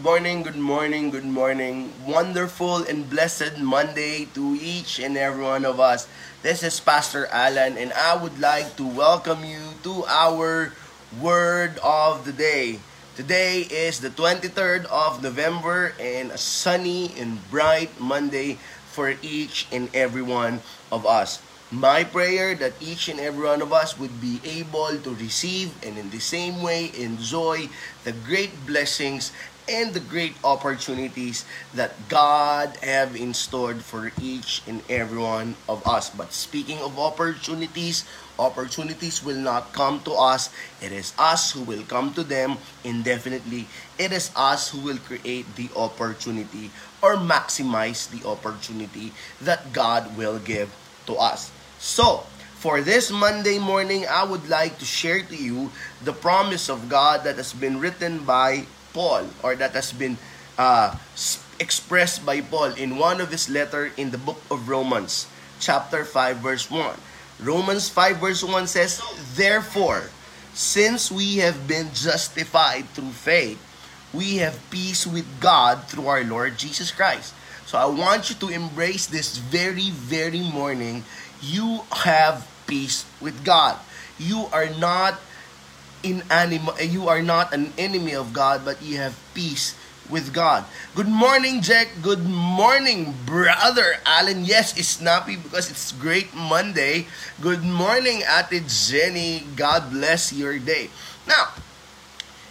good morning, good morning, good morning. Wonderful and blessed Monday to each and every one of us. This is Pastor Alan, and I would like to welcome you to our Word of the Day. Today is the 23rd of November and a sunny and bright Monday for each and every one of us. My prayer that each and every one of us would be able to receive and in the same way enjoy the great blessings and the great opportunities that God have in store for each and every one of us. But speaking of opportunities, opportunities will not come to us. It is us who will come to them indefinitely. It is us who will create the opportunity or maximize the opportunity that God will give to us. So, for this Monday morning, I would like to share to you the promise of God that has been written by Paul or that has been uh, expressed by Paul in one of his letter in the book of Romans, chapter 5, verse 1. Romans 5, verse 1 says, Therefore, since we have been justified through faith, we have peace with God through our Lord Jesus Christ. So I want you to embrace this very, very morning you have peace with God. You are not in anima, you are not an enemy of God, but you have peace with God. Good morning, Jack. Good morning, brother Alan. Yes, it's snappy because it's great Monday. Good morning, Ate Jenny. God bless your day. Now,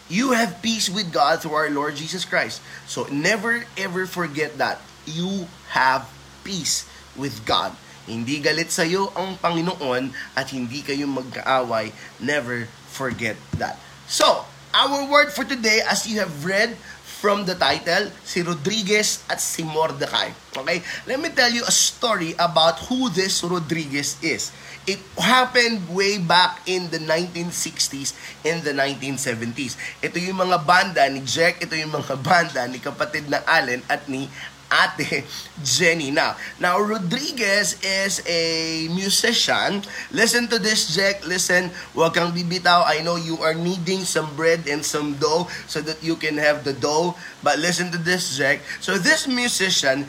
you have peace with God through our Lord Jesus Christ. So never ever forget that you have peace with God. Hindi galit sa iyo ang Panginoon at hindi kayo magkaaway. Never forget that. So, our word for today, as you have read from the title, si Rodriguez at si Mordecai. Okay? Let me tell you a story about who this Rodriguez is. It happened way back in the 1960s and the 1970s. Ito yung mga banda ni Jack, ito yung mga banda ni kapatid na Allen at ni ate Jenny. Now, now Rodriguez is a musician. Listen to this, Jack. Listen, huwag kang bibitaw. I know you are needing some bread and some dough so that you can have the dough. But listen to this, Jack. So this musician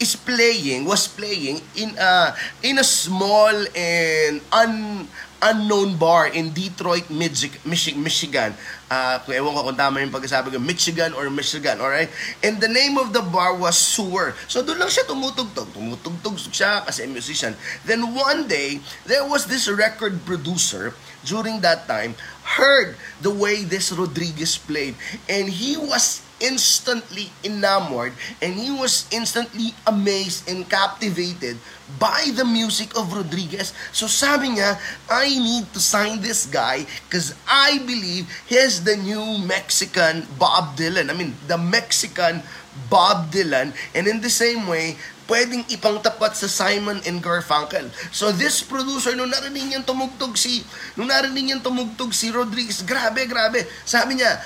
is playing, was playing in a in a small and un unknown bar in Detroit, Michigan. Uh, kung ewan ko kung tama yung pagkasabi ko, Michigan or Michigan, alright? And the name of the bar was Sewer. So doon lang siya tumutugtog. Tumutugtog siya kasi musician. Then one day, there was this record producer during that time heard the way this Rodriguez played. And he was instantly enamored and he was instantly amazed and captivated by the music of Rodriguez. So sabi niya, I need to sign this guy because I believe he's the new Mexican Bob Dylan. I mean, the Mexican Bob Dylan. And in the same way, pwedeng ipangtapat sa Simon and Garfunkel. So this producer, nung narinig niyang tumugtog si, nung narinig niyang tumugtog si Rodriguez, grabe, grabe. Sabi niya,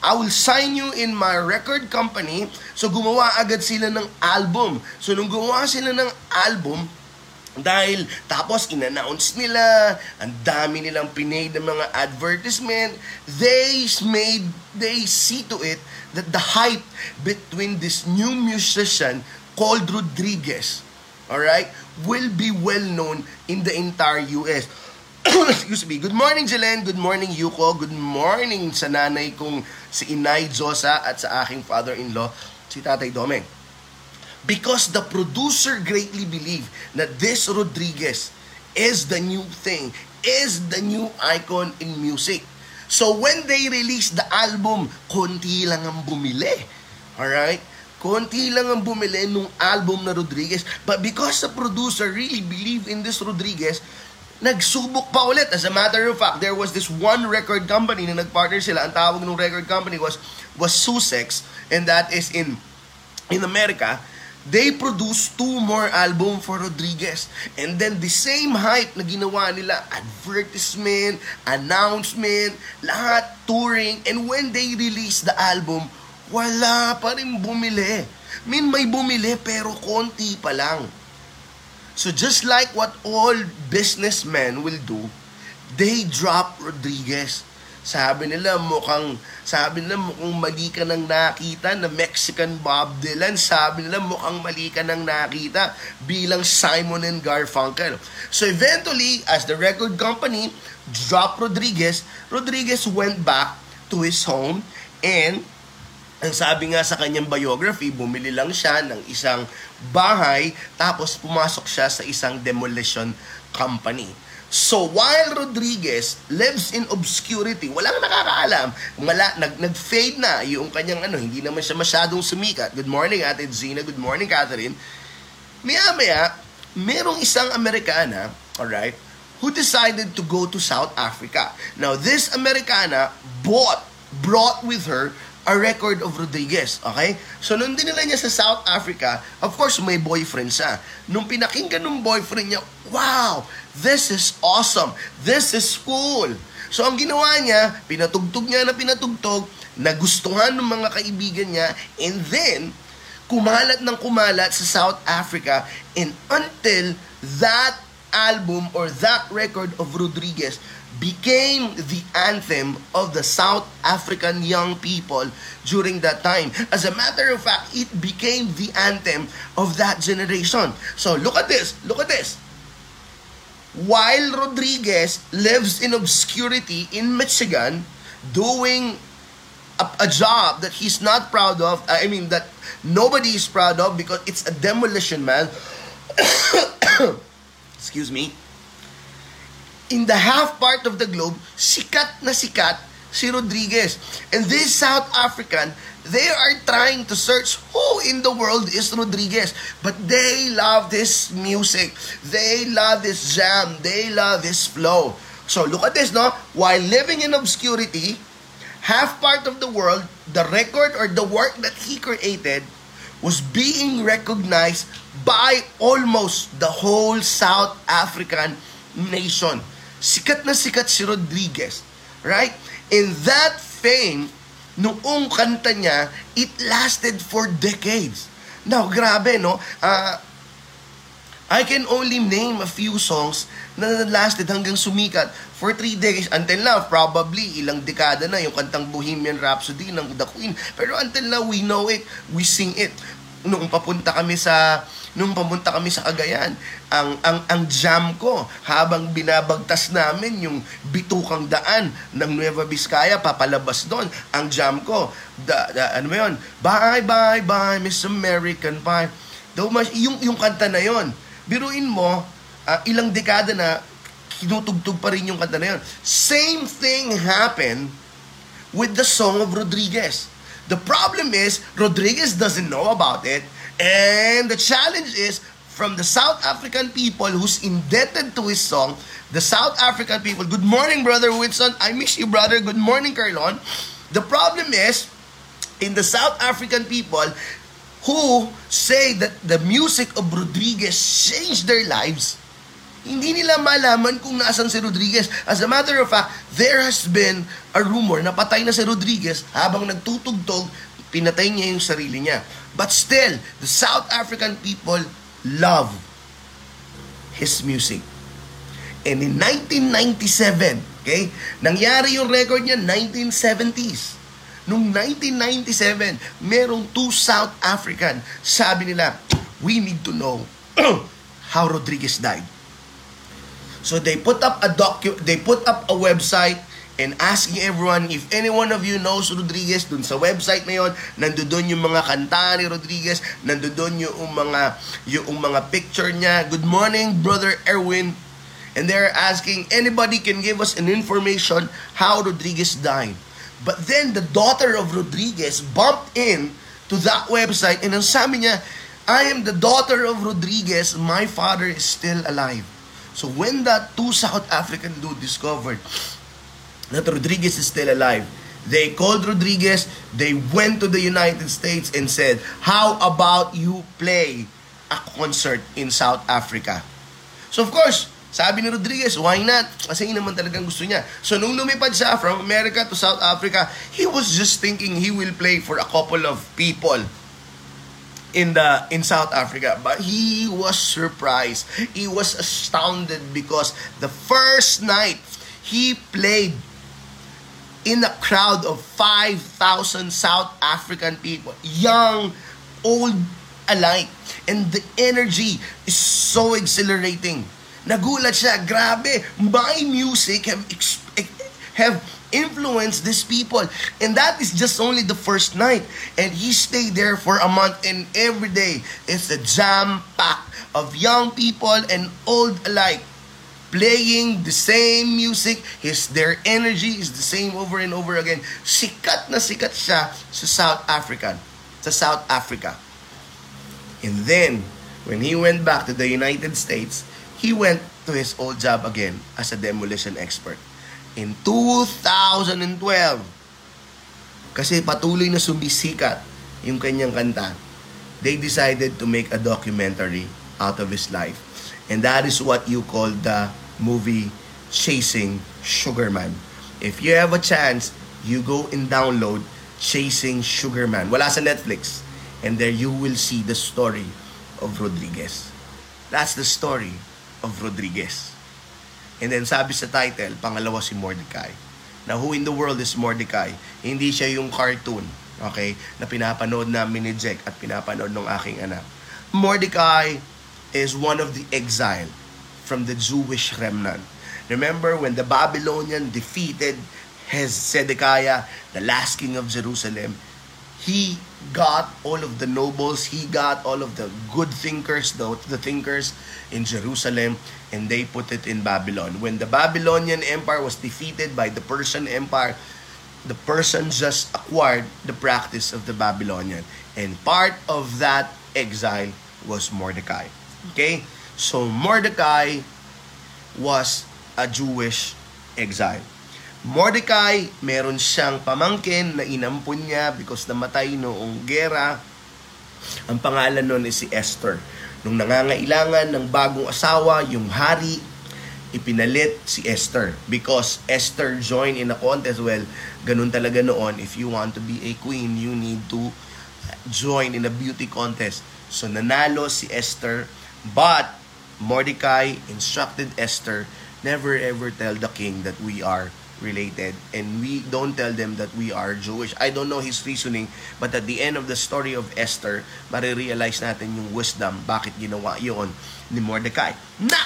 I will sign you in my record company. So gumawa agad sila ng album. So nung gumawa sila ng album, dahil tapos in-announce nila, ang dami nilang pinay ng mga advertisement, they made, they see to it that the hype between this new musician called Rodriguez, alright, will be well known in the entire US. Excuse me. Good morning, Jelen. Good morning, Yuko. Good morning sa nanay kong si Inay Josa at sa aking father-in-law, si Tatay Domeng. Because the producer greatly believed that this Rodriguez is the new thing, is the new icon in music. So when they released the album, konti lang ang bumili. Alright? Konti lang ang bumili nung album na Rodriguez. But because the producer really believed in this Rodriguez, nagsubok pa ulit. As a matter of fact, there was this one record company na nagpartner sila. Ang tawag ng record company was was Sussex and that is in in America. They produced two more album for Rodriguez. And then the same hype na ginawa nila, advertisement, announcement, lahat, touring. And when they released the album, wala pa rin bumili. I mean, may bumili pero konti pa lang. So just like what all businessmen will do, they drop Rodriguez. Sabi nila mukhang sabi nila mukhang mali ka nang nakita na Mexican Bob Dylan. Sabi nila mukhang mali ka nang nakita bilang Simon and Garfunkel. So eventually, as the record company dropped Rodriguez, Rodriguez went back to his home and ang sabi nga sa kanyang biography, bumili lang siya ng isang bahay tapos pumasok siya sa isang demolition company. So while Rodriguez lives in obscurity, walang nakakaalam, mala, nag, nag-fade na yung kanyang ano, hindi naman siya masyadong sumikat. Good morning, Ate Zina. Good morning, Catherine. Maya-maya, merong isang Amerikana, alright, who decided to go to South Africa. Now, this Americana bought, brought with her a record of Rodriguez. Okay? So, nung dinala niya sa South Africa, of course, may boyfriend siya. Nung pinakinggan ng boyfriend niya, wow, this is awesome. This is cool. So, ang ginawa niya, pinatugtog niya na pinatugtog, nagustuhan ng mga kaibigan niya, and then, kumalat ng kumalat sa South Africa, and until that album or that record of Rodriguez became the anthem of the South African young people during that time. As a matter of fact, it became the anthem of that generation. So look at this, look at this. While Rodriguez lives in obscurity in Michigan, doing a, a job that he's not proud of, uh, I mean, that nobody is proud of because it's a demolition man. Excuse me in the half part of the globe, sikat na sikat si Rodriguez. And this South African, they are trying to search who in the world is Rodriguez. But they love this music. They love this jam. They love this flow. So look at this, no? While living in obscurity, half part of the world, the record or the work that he created was being recognized by almost the whole South African nation sikat na sikat si Rodriguez. Right? In that fame, noong kanta niya, it lasted for decades. Now, grabe, no? Uh, I can only name a few songs na lasted hanggang sumikat for three decades. Until now, probably ilang dekada na yung kantang Bohemian Rhapsody ng The Queen. Pero until now, we know it, we sing it. Noong papunta kami sa nung pamunta kami sa Cagayan, ang ang ang jam ko habang binabagtas namin yung bitukang daan ng Nueva Vizcaya papalabas doon. Ang jam ko, da, da, ano yun? Bye bye bye Miss American Pie. Daw yung yung kanta na yon. Biruin mo, uh, ilang dekada na kinutugtog pa rin yung kanta na yon. Same thing happened with the song of Rodriguez. The problem is, Rodriguez doesn't know about it And the challenge is from the South African people who's indebted to his song, the South African people, good morning, Brother Whitson. I miss you, brother. Good morning, Carlon. The problem is, in the South African people who say that the music of Rodriguez changed their lives, hindi nila malaman kung nasan si Rodriguez. As a matter of fact, there has been a rumor na patay na si Rodriguez habang nagtutugtog, pinatay niya yung sarili niya. But still, the South African people love his music. And in 1997, okay, nangyari yung record niya 1970s. Noong 1997, merong two South African, sabi nila, we need to know how Rodriguez died. So they put up a docu they put up a website and asking everyone if any one of you knows Rodriguez dun sa website na yon nandoon yung mga kanta ni Rodriguez nandoon yung mga yung mga picture niya. Good morning brother Erwin. And they're asking anybody can give us an information how Rodriguez died. But then the daughter of Rodriguez bumped in to that website and ang sabi niya I am the daughter of Rodriguez my father is still alive so when that two South African dude discovered that Rodriguez is still alive. They called Rodriguez, they went to the United States and said, How about you play a concert in South Africa? So of course, sabi ni Rodriguez, why not? Kasi yun naman talagang gusto niya. So nung lumipad siya from America to South Africa, he was just thinking he will play for a couple of people in the in South Africa. But he was surprised. He was astounded because the first night he played in a crowd of 5,000 South African people, young, old alike. And the energy is so exhilarating. Nagulat siya, grabe, my music have, have influenced these people. And that is just only the first night. And he stayed there for a month and every day it's a jam pack of young people and old alike playing the same music. His their energy is the same over and over again. Sikat na sikat siya sa South Africa. Sa South Africa. And then, when he went back to the United States, he went to his old job again as a demolition expert. In 2012, kasi patuloy na sumisikat yung kanyang kanta, they decided to make a documentary out of his life. And that is what you call the movie Chasing Sugarman. If you have a chance, you go and download Chasing Sugarman. Wala sa Netflix. And there you will see the story of Rodriguez. That's the story of Rodriguez. And then sabi sa title, pangalawa si Mordecai. Now, who in the world is Mordecai? Hindi siya yung cartoon, okay, na pinapanood namin ni Jack at pinapanood ng aking anak. Mordecai is one of the exile from the Jewish remnant. Remember when the Babylonian defeated Hezekiah, the last king of Jerusalem, he got all of the nobles, he got all of the good thinkers, the, the thinkers in Jerusalem, and they put it in Babylon. When the Babylonian Empire was defeated by the Persian Empire, the Persian just acquired the practice of the Babylonian. And part of that exile was Mordecai. Okay? So Mordecai was a Jewish exile. Mordecai, meron siyang pamangkin na inampun niya because namatay noong gera. Ang pangalan nun is si Esther. Nung nangangailangan ng bagong asawa, yung hari, ipinalit si Esther. Because Esther joined in a contest. Well, ganun talaga noon. If you want to be a queen, you need to join in a beauty contest. So nanalo si Esther. But Mordecai instructed Esther, never ever tell the king that we are related and we don't tell them that we are Jewish. I don't know his reasoning but at the end of the story of Esther, marirealize natin yung wisdom bakit ginawa yon ni Mordecai. Na!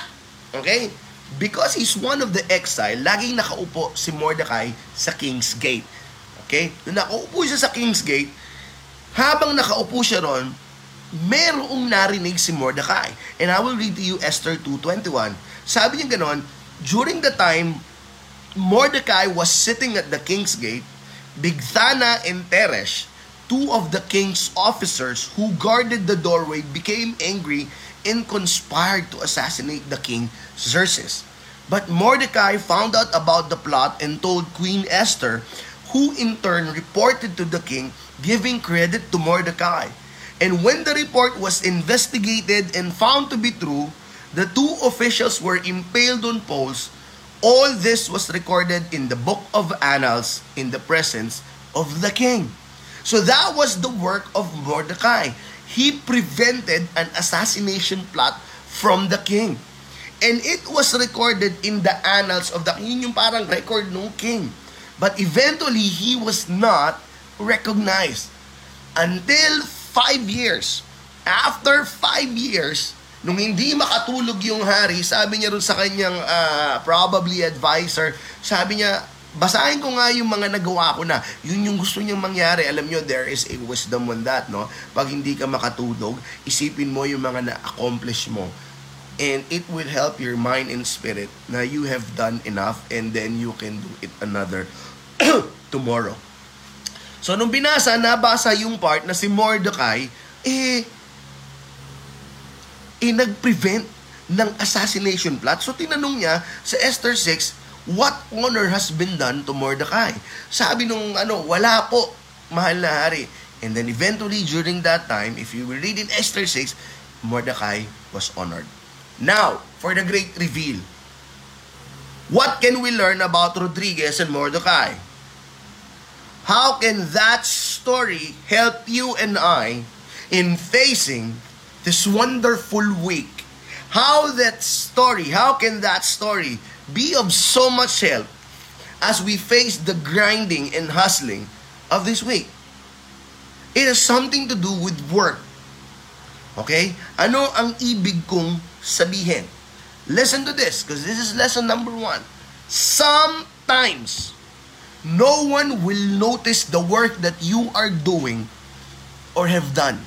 Okay? Because he's one of the exile, laging nakaupo si Mordecai sa King's Gate. Okay? Nung nakaupo siya sa King's Gate, habang nakaupo siya ron, merong narinig si Mordecai. And I will read to you Esther 2.21. Sabi niya ganon, during the time Mordecai was sitting at the king's gate, Bigthana and Teresh, two of the king's officers who guarded the doorway, became angry and conspired to assassinate the king Xerxes. But Mordecai found out about the plot and told Queen Esther, who in turn reported to the king, giving credit to Mordecai. And when the report was investigated and found to be true, the two officials were impaled on poles All this was recorded in the book of Annals in the presence of the king. So that was the work of Mordecai. He prevented an assassination plot from the king. And it was recorded in the annals of the king, yung parang record ng king. But eventually, he was not recognized. Until five years. After five years, Nung hindi makatulog yung hari, sabi niya rin sa kanyang uh, probably advisor, sabi niya, basahin ko nga yung mga nagawa ko na. Yun yung gusto niyang mangyari. Alam niyo, there is a wisdom on that, no? Pag hindi ka makatulog, isipin mo yung mga na-accomplish mo. And it will help your mind and spirit na you have done enough and then you can do it another tomorrow. So, nung binasa, nabasa yung part na si Mordecai, eh, eh nag-prevent ng assassination plot. So tinanong niya sa Esther 6, what honor has been done to Mordecai? Sabi nung ano, wala po, mahal na hari. And then eventually during that time, if you read in Esther 6, Mordecai was honored. Now, for the great reveal. What can we learn about Rodriguez and Mordecai? How can that story help you and I in facing this wonderful week. How that story, how can that story be of so much help as we face the grinding and hustling of this week. It has something to do with work. Okay? Ano ang ibig kong sabihin? Listen to this, because this is lesson number one. Sometimes, no one will notice the work that you are doing or have done.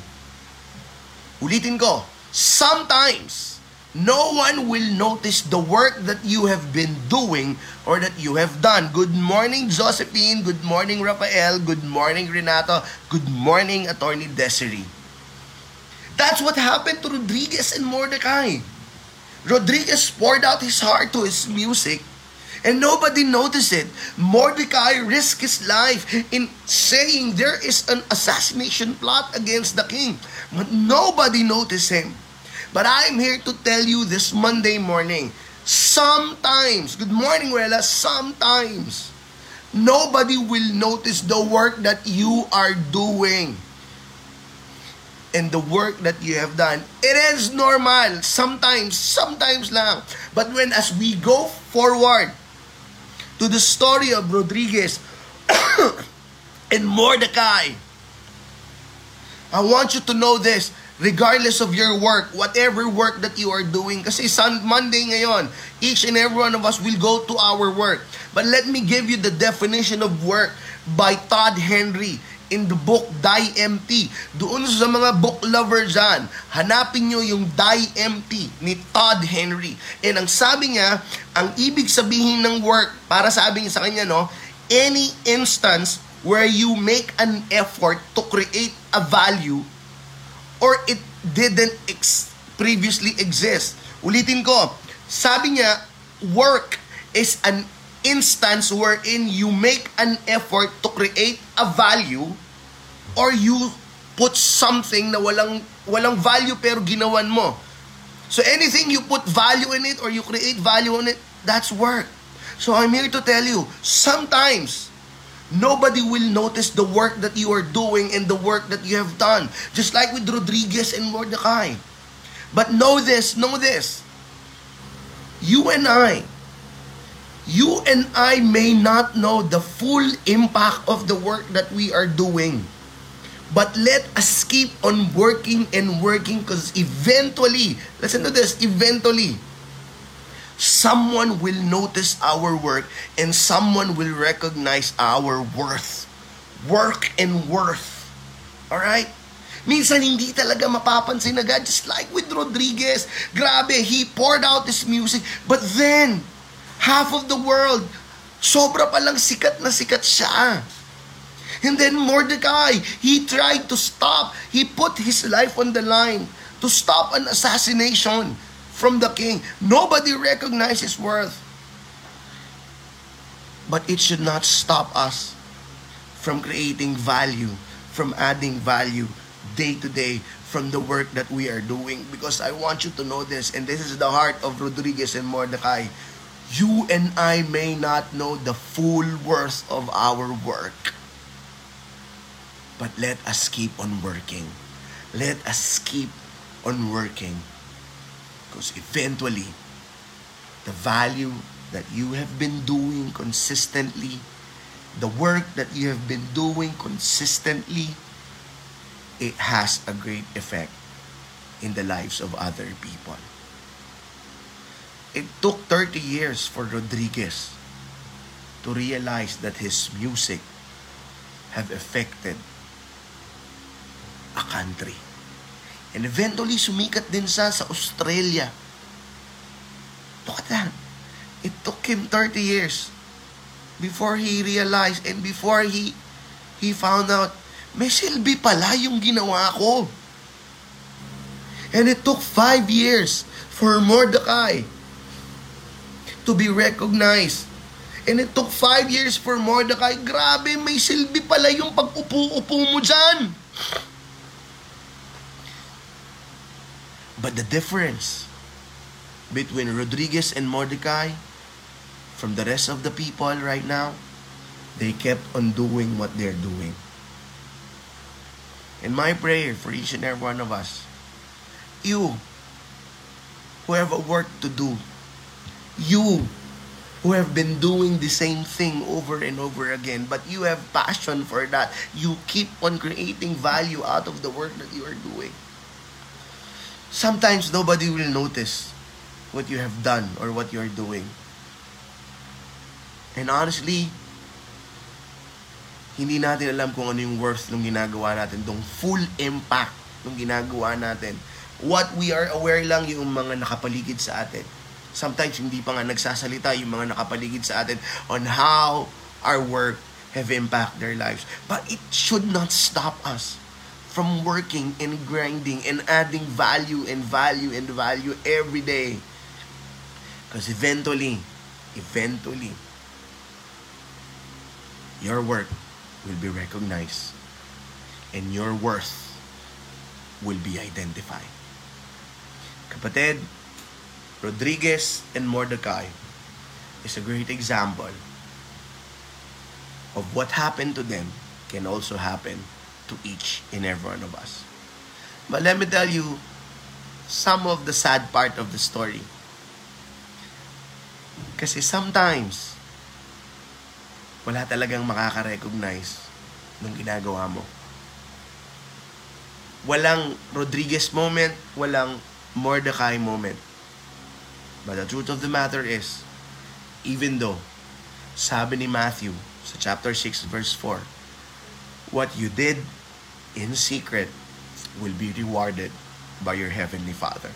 Ulitin ko, sometimes, no one will notice the work that you have been doing or that you have done. Good morning, Josephine. Good morning, Rafael. Good morning, Renato. Good morning, Attorney Desiree. That's what happened to Rodriguez and Mordecai. Rodriguez poured out his heart to his music and nobody noticed it. Mordecai risked his life in saying there is an assassination plot against the king. But nobody noticed him. But I'm here to tell you this Monday morning, sometimes, good morning, Rella, sometimes, nobody will notice the work that you are doing and the work that you have done. It is normal. Sometimes, sometimes lang. But when as we go forward to the story of Rodriguez and Mordecai, I want you to know this regardless of your work, whatever work that you are doing. Kasi Sun Monday ngayon, each and every one of us will go to our work. But let me give you the definition of work by Todd Henry in the book Die Empty. Doon sa mga book lover dyan, hanapin nyo yung Die Empty ni Todd Henry. And ang sabi niya, ang ibig sabihin ng work, para sabi niya sa kanya, no, any instance where you make an effort to create a value or it didn't ex- previously exist. Ulitin ko, sabi niya, work is an instance wherein you make an effort to create a value or you put something na walang walang value pero ginawan mo. So anything you put value in it or you create value on it, that's work. So I'm here to tell you, sometimes nobody will notice the work that you are doing and the work that you have done. Just like with Rodriguez and Mordecai. But know this, know this. You and I, you and I may not know the full impact of the work that we are doing. But let us keep on working and working because eventually, listen to this, eventually, someone will notice our work and someone will recognize our worth. Work and worth. Alright? Minsan hindi talaga mapapansin agad, just like with Rodriguez. Grabe, he poured out his music. But then, half of the world, sobra palang sikat na sikat siya. And then Mordecai, he tried to stop. He put his life on the line to stop an assassination from the king. Nobody recognized his worth. But it should not stop us from creating value, from adding value day to day from the work that we are doing. Because I want you to know this, and this is the heart of Rodriguez and Mordecai. You and I may not know the full worth of our work. But let us keep on working. Let us keep on working. Because eventually, the value that you have been doing consistently, the work that you have been doing consistently, it has a great effect in the lives of other people. It took 30 years for Rodriguez to realize that his music have affected a country. And eventually, sumikat din sa sa Australia. Look at that. It took him 30 years before he realized and before he he found out, may silbi pala yung ginawa ko. And it took five years for Mordecai to be recognized. And it took five years for Mordecai. Grabe, may silbi pala yung pag-upo-upo mo dyan. But the difference between Rodriguez and Mordecai from the rest of the people right now, they kept on doing what they're doing. And my prayer for each and every one of us, you who have a work to do, you who have been doing the same thing over and over again, but you have passion for that. You keep on creating value out of the work that you are doing. Sometimes nobody will notice what you have done or what you are doing. And honestly, hindi natin alam kung ano yung worth ng ginagawa natin, tong full impact ng ginagawa natin. What we are aware lang yung mga nakapaligid sa atin. Sometimes hindi pa nga nagsasalita yung mga nakapaligid sa atin on how our work have impact their lives. But it should not stop us from working and grinding and adding value and value and value every day. Because eventually, eventually, your work will be recognized and your worth will be identified. Kapatid, Rodriguez and Mordecai is a great example of what happened to them can also happen to each and every one of us. But let me tell you some of the sad part of the story. Kasi sometimes, wala talagang makaka-recognize ng ginagawa mo. Walang Rodriguez moment, walang Mordecai moment. But the truth of the matter is, even though, sabi ni Matthew sa chapter 6 verse 4, what you did in secret will be rewarded by your heavenly Father.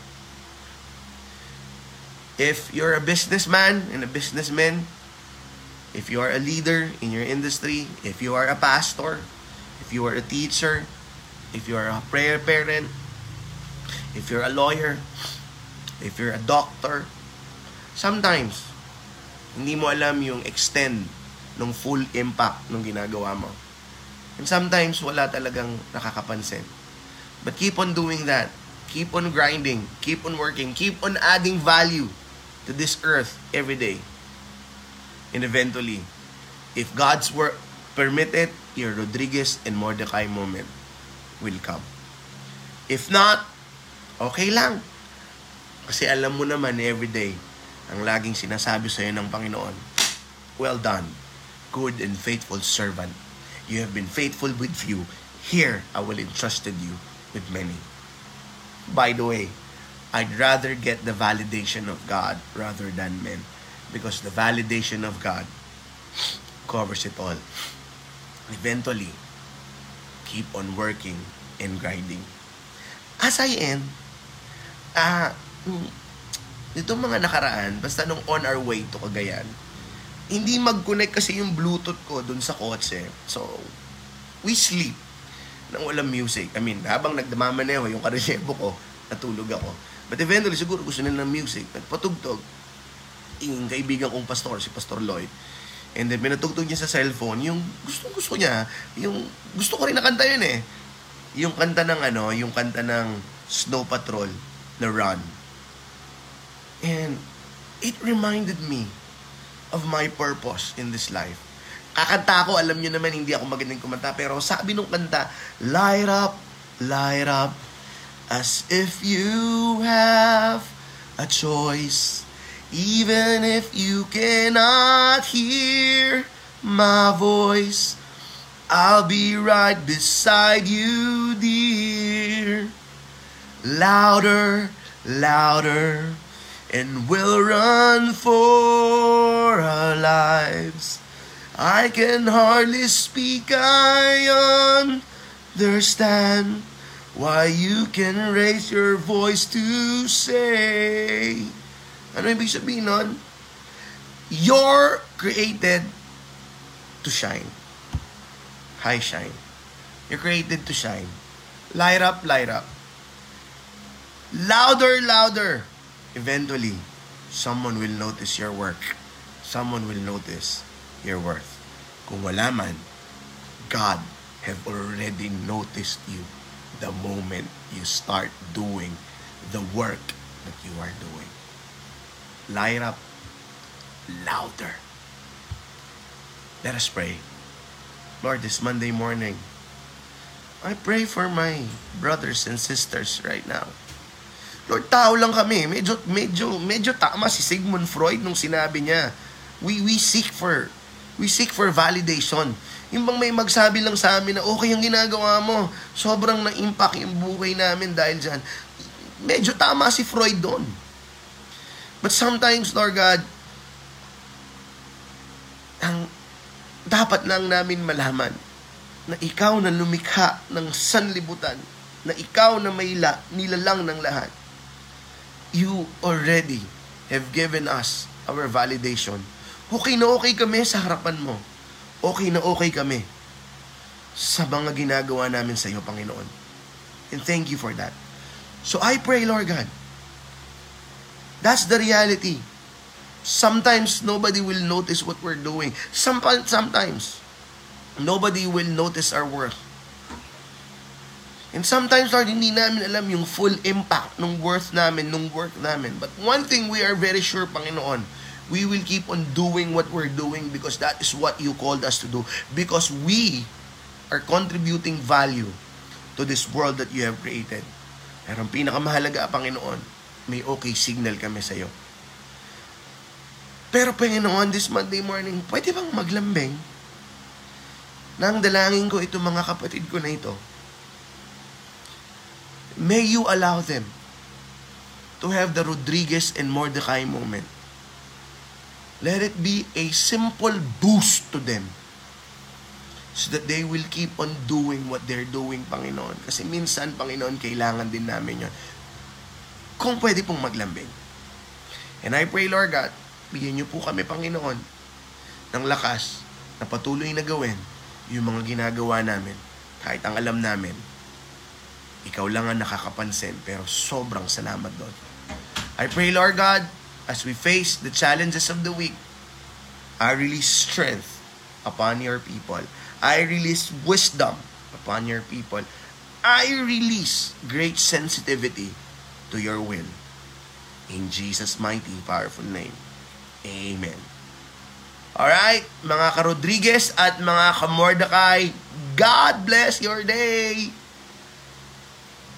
If you're a businessman and a businessman, if you are a leader in your industry, if you are a pastor, if you are a teacher, if you are a prayer parent, if you're a lawyer, if you're a doctor, sometimes, hindi mo alam yung extend ng full impact ng ginagawa mo. And sometimes, wala talagang nakakapansin. But keep on doing that. Keep on grinding. Keep on working. Keep on adding value to this earth every day. And eventually, if God's work permit it, your Rodriguez and Mordecai moment will come. If not, okay lang. Kasi alam mo naman every day, ang laging sinasabi sa iyo ng Panginoon, Well done, good and faithful servant. You have been faithful with few. Here, I will entrusted you with many. By the way, I'd rather get the validation of God rather than men because the validation of God covers it all. Eventually, keep on working and grinding. As I end, uh, itong mga nakaraan, basta nung on our way to Cagayan, hindi mag-connect kasi yung Bluetooth ko dun sa kotse. So, we sleep nang walang music. I mean, habang nagdamamaneho yung karelyebo ko, natulog ako. But eventually, siguro gusto nila ng music. Nagpatugtog yung kaibigan kong pastor, si Pastor Lloyd. And then, pinatugtog niya sa cellphone, yung gusto-gusto niya, yung gusto ko rin na kanta yun eh. Yung kanta ng ano, yung kanta ng Snow Patrol na Run. And it reminded me of my purpose in this life. Kakanta ko, alam niyo naman, hindi ako magandang kumanta, pero sabi nung kanta, light up, light up, as if you have a choice. Even if you cannot hear my voice, I'll be right beside you, dear. Louder, louder, and we'll run for our lives. I can hardly speak, I understand why you can raise your voice to say ano ibig sabihin nun? You're created to shine. High shine. You're created to shine. Light up, light up. Louder, louder. Eventually, someone will notice your work. Someone will notice your worth. Kung wala man, God have already noticed you the moment you start doing the work that you are doing light up louder. Let us pray. Lord, this Monday morning, I pray for my brothers and sisters right now. Lord, tao lang kami. Medyo, medyo, medyo tama si Sigmund Freud nung sinabi niya we, we seek for, we seek for validation. Yung bang may magsabi lang sa amin na okay yung ginagawa mo, sobrang na-impact yung buhay namin dahil dyan. Medyo tama si Freud doon. But sometimes, Lord God, ang dapat lang namin malaman na ikaw na lumikha ng sanlibutan, na ikaw na may la, nilalang ng lahat, you already have given us our validation. Okay na okay kami sa harapan mo. Okay na okay kami sa mga ginagawa namin sa iyo, Panginoon. And thank you for that. So I pray, Lord God, that's the reality Sometimes nobody will notice what we're doing. Sometimes nobody will notice our worth. And sometimes, Lord, hindi namin alam yung full impact ng worth namin, ng work namin. But one thing we are very sure, Panginoon, we will keep on doing what we're doing because that is what you called us to do. Because we are contributing value to this world that you have created. Pero ang pinakamahalaga, Panginoon, may okay signal kami sa iyo. Pero Panginoon, this Monday morning, pwede bang maglambing? Nang dalangin ko itong mga kapatid ko na ito. May you allow them to have the Rodriguez and Mordecai moment. Let it be a simple boost to them so that they will keep on doing what they're doing, Panginoon. Kasi minsan, Panginoon, kailangan din namin yon. Kung pwede pong maglambing. And I pray, Lord God, Bigyan niyo po kami, Panginoon, ng lakas na patuloy na gawin yung mga ginagawa namin. Kahit ang alam namin, ikaw lang ang nakakapansin, pero sobrang salamat doon. I pray, Lord God, as we face the challenges of the week, I release strength upon your people. I release wisdom upon your people. I release great sensitivity to your will. In Jesus' mighty, powerful name. Amen. Alright, mga ka-Rodriguez at mga ka-Mordecai, God bless your day!